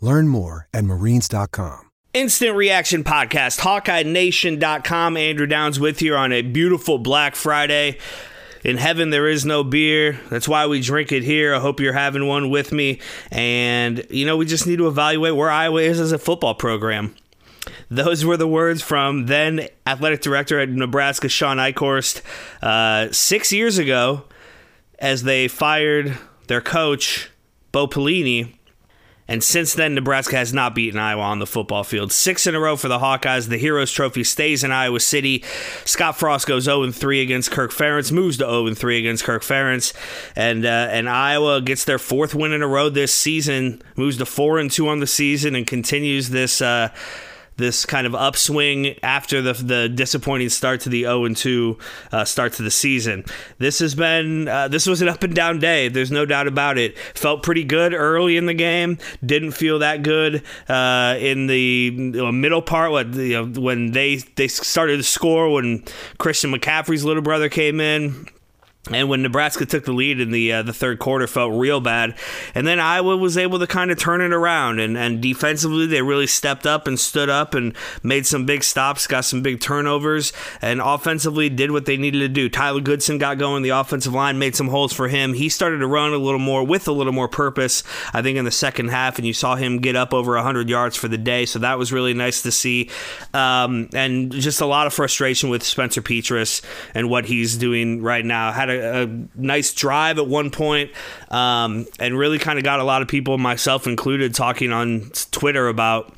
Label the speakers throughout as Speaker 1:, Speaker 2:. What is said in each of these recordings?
Speaker 1: Learn more at marines.com.
Speaker 2: Instant Reaction Podcast, HawkeyeNation.com. Andrew Downs with you on a beautiful Black Friday. In heaven, there is no beer. That's why we drink it here. I hope you're having one with me. And, you know, we just need to evaluate where Iowa is as a football program. Those were the words from then athletic director at Nebraska, Shawn Eichorst, uh, six years ago as they fired their coach, Bo Pelini. And since then, Nebraska has not beaten Iowa on the football field. Six in a row for the Hawkeyes. The Heroes Trophy stays in Iowa City. Scott Frost goes 0 3 against Kirk Ferentz, moves to 0 3 against Kirk Ferentz, and uh, and Iowa gets their fourth win in a row this season, moves to 4 and 2 on the season, and continues this. Uh, this kind of upswing after the the disappointing start to the 0 and 2 uh, start to the season. This has been uh, this was an up and down day. There's no doubt about it. Felt pretty good early in the game. Didn't feel that good uh, in the middle part. What you know, when they they started to score when Christian McCaffrey's little brother came in. And when Nebraska took the lead in the uh, the third quarter, felt real bad. And then Iowa was able to kind of turn it around. And, and defensively, they really stepped up and stood up and made some big stops, got some big turnovers, and offensively did what they needed to do. Tyler Goodson got going. The offensive line made some holes for him. He started to run a little more with a little more purpose, I think, in the second half. And you saw him get up over 100 yards for the day. So that was really nice to see. Um, and just a lot of frustration with Spencer Petras and what he's doing right now. Had a, a nice drive at one point, um, and really kind of got a lot of people, myself included, talking on Twitter about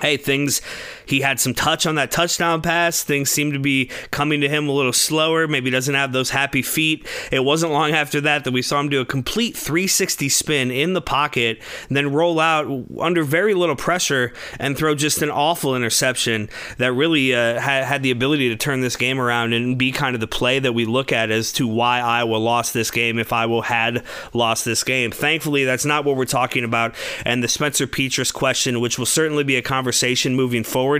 Speaker 2: hey, things, he had some touch on that touchdown pass. Things seem to be coming to him a little slower. Maybe doesn't have those happy feet. It wasn't long after that that we saw him do a complete 360 spin in the pocket, and then roll out under very little pressure and throw just an awful interception that really uh, had, had the ability to turn this game around and be kind of the play that we look at as to why Iowa lost this game if Iowa had lost this game. Thankfully, that's not what we're talking about. And the Spencer Petras question, which will certainly be a conversation moving forward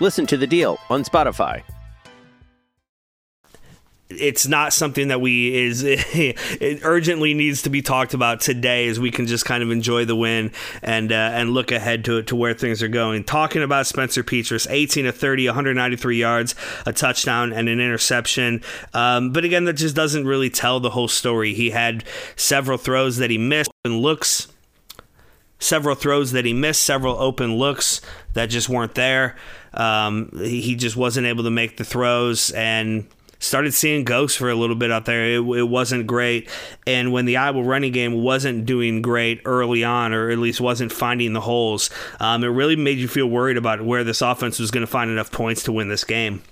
Speaker 3: Listen to The Deal on Spotify.
Speaker 2: it's not something that we is it urgently needs to be talked about today as we can just kind of enjoy the win and uh, and look ahead to to where things are going. Talking about Spencer Petras 18 to 30 193 yards a touchdown and an interception. Um, but again that just doesn't really tell the whole story. He had several throws that he missed and looks several throws that he missed, several open looks that just weren't there. Um, he, just wasn't able to make the throws and started seeing ghosts for a little bit out there. It, it wasn't great. And when the Iowa running game wasn't doing great early on, or at least wasn't finding the holes, um, it really made you feel worried about where this offense was going to find enough points to win this game.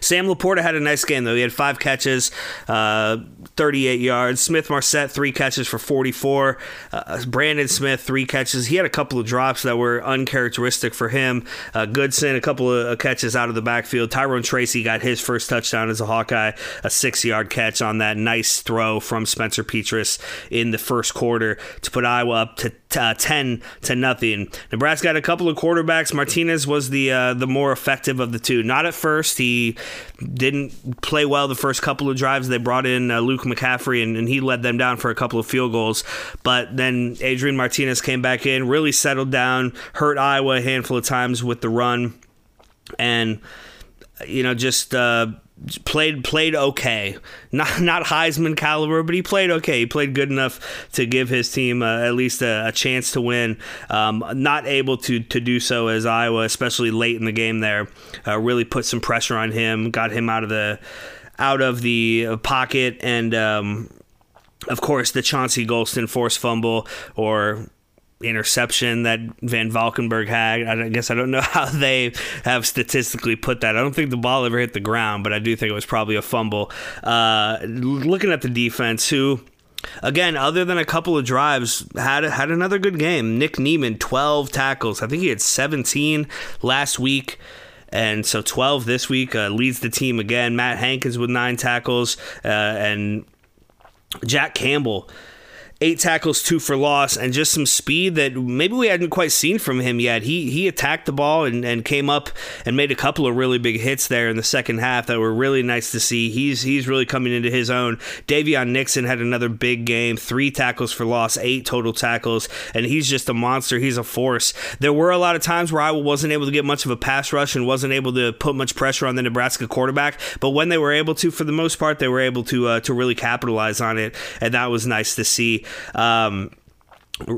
Speaker 2: Sam LaPorta had a nice game though. He had five catches, uh, 38 yards. Smith-Marsette three catches for 44. Uh, Brandon Smith three catches. He had a couple of drops that were uncharacteristic for him. Uh, Goodson a couple of catches out of the backfield. Tyrone Tracy got his first touchdown as a Hawkeye, a six yard catch on that nice throw from Spencer Petras in the first quarter to put Iowa up to uh, 10 to nothing. Nebraska had a couple of quarterbacks. Martinez was the uh, the more effective of the two. Not at first. He didn't play well the first couple of drives. They brought in uh, Luke McCaffrey and, and, he led them down for a couple of field goals. But then Adrian Martinez came back in, really settled down, hurt Iowa a handful of times with the run, and you know just uh, played played okay. Not not Heisman caliber, but he played okay. He played good enough to give his team uh, at least a, a, chance to win. Um, not able to to do so as Iowa, especially late in the game. There, uh, really put some pressure on him, got him out of the out of the pocket, and um, of course the Chauncey Golston forced fumble or interception that VanValkenburg had. I guess I don't know how they have statistically put that. I don't think the ball ever hit the ground, but I do think it was probably a fumble. Uh, looking at the defense, who. Again, other than a couple of drives, had had another good game. Nick Niemann, 12 tackles. I think he had 17 last week and so 12 this week uh, leads the team again. Matt Hankins with nine tackles, uh, and Jack Campbell eight tackles, two for loss, and just some speed that maybe we hadn't quite seen from him yet. He he attacked the ball and, and came up and made a couple of really big hits there in the second half that were really nice to see. He's he's really coming into his own. Daviyon Nixon had another big game, three tackles for loss, eight total tackles, and he's just a monster. He's a force. There were a lot of times where I wasn't able to get much of a pass rush and wasn't able to put much pressure on the Nebraska quarterback, but when they were able to, for the most part, they were able to uh, to really capitalize on it, and that was nice to see. Um,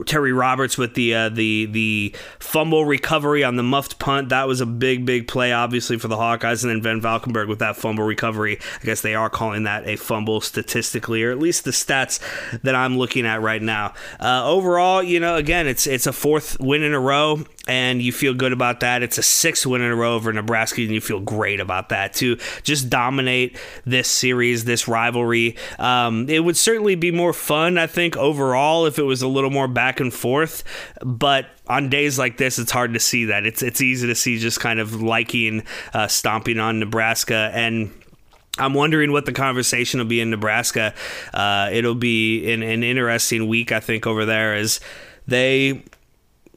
Speaker 2: Terry Roberts with the uh, the the fumble recovery on the muffed punt. That was a big big play, obviously for the Hawkeyes, and then VanValkenburg with that fumble recovery. I guess they are calling that a fumble statistically, or at least the stats that I'm looking at right now. Uh, overall, you know, again, it's it's a fourth win in a row and you feel good about that. It's a sixth win in a row over Nebraska, and you feel great about that to just dominate this series, this rivalry. Um, it would certainly be more fun, I think, overall if it was a little more back and forth. But on days like this, it's hard to see that. It's it's easy to see just kind of liking uh, stomping on Nebraska and. I'm wondering what the conversation will be in Nebraska. Uh, it'll be an, an interesting week, I think, over there as they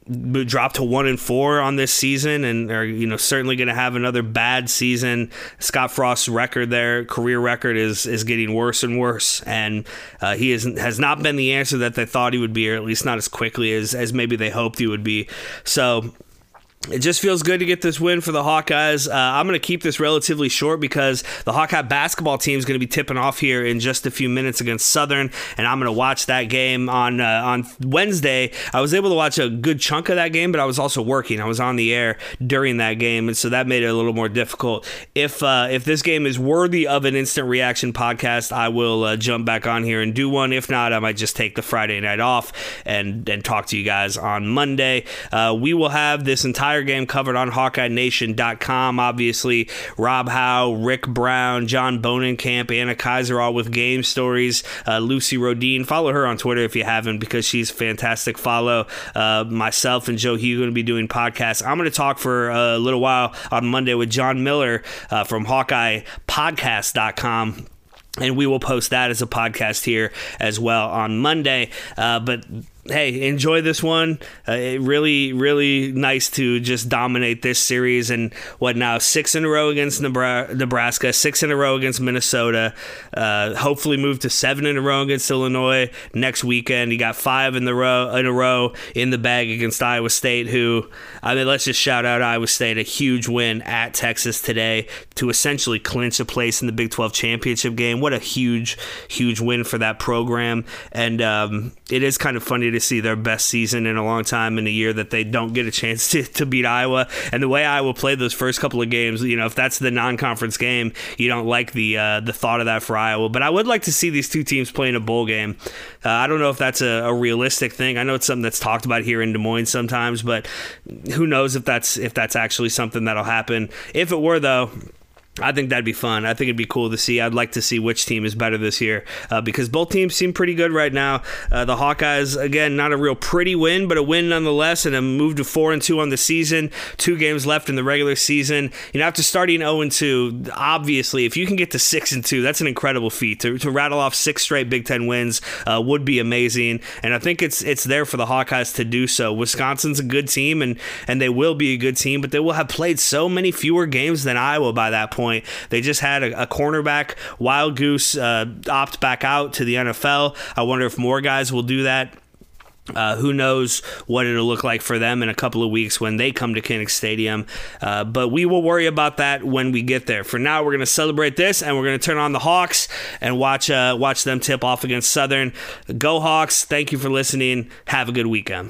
Speaker 2: dropped to one and four on this season and are you know certainly going to have another bad season. Scott Frost's record there career record is is getting worse and worse. And uh, he is, has not been the answer that they thought he would be or at least not as quickly as as maybe they hoped he would be. So it just feels good to get this win for the Hawkeyes. Uh, I'm going to keep this relatively short because the Hawkeye basketball team is going to be tipping off here in just a few minutes against Southern, and I'm going to watch that game on uh, on Wednesday. I was able to watch a good chunk of that game, but I was also working. I was on the air during that game, and so that made it a little more difficult. If uh, if this game is worthy of an instant reaction podcast, I will uh, jump back on here and do one. If not, I might just take the Friday night off and and talk to you guys on Monday. Uh, we will have this entire entire game covered on HawkeyeNation.com. Obviously, Rob Howe, Rick Brown, John Bohnenkamp, Anna Kaiser, all with game stories. Uh, Lucy Rodine, follow her on Twitter if you haven't because she's fantastic. Follow uh, myself and Joe Hugh going to be doing podcasts. I'm going to talk for a little while on Monday with John Miller uh, from HawkeyePodcast.com and we will post that as a podcast here as well on Monday. Uh, but hey, enjoy this one. Uh, really, really nice to just dominate this series and what now six in a row against Nebraska, six in a row against Minnesota. Uh, hopefully, move to seven in a row against Illinois next weekend. You got five in the row in a row in the bag against Iowa State. Who I mean, let's just shout out Iowa State a huge win at Texas today to essentially clinch a place in the Big 12 championship game. What a huge, huge win for that program, and um, it is kind of funny to to see their best season in a long time in a year that they don't get a chance to, to beat Iowa. And the way Iowa played those first couple of games, you know, if that's the non-conference game, you don't like the uh, the thought of that for Iowa. But I would like to see these two teams play in a bowl game. Uh, I don't know if that's a, a realistic thing. I know it's something that's talked about here in Des Moines sometimes, but who knows if that's if that's actually something that'll happen. If it were though, I think that'd be fun. I think it'd be cool to see. I'd like to see which team is better this year uh, because both teams seem pretty good right now. Uh, the Hawkeyes, again, not a real pretty win, but a win nonetheless, and a move to four and two on the season. Two games left in the regular season. You know, after starting zero and two, obviously, if you can get to six and two, that's an incredible feat. To, to rattle off six straight Big Ten wins uh, would be amazing, and I think it's it's there for the Hawkeyes to do so. Wisconsin's a good team, and and they will be a good team, but they will have played so many fewer games than Iowa by that point point. They just had a, a cornerback, Wildgoose, uh, opt back out to the NFL. I wonder if more guys will do that. Uh, who knows what it'll look like for them in a couple of weeks when they come to Kinnick Stadium. Uh, but we will worry about that when we get there. For now, we're going to celebrate this and we're going to turn on the Hawks and watch uh, watch them tip off against Southern. Go Hawks! Thank you for listening. Have a good weekend.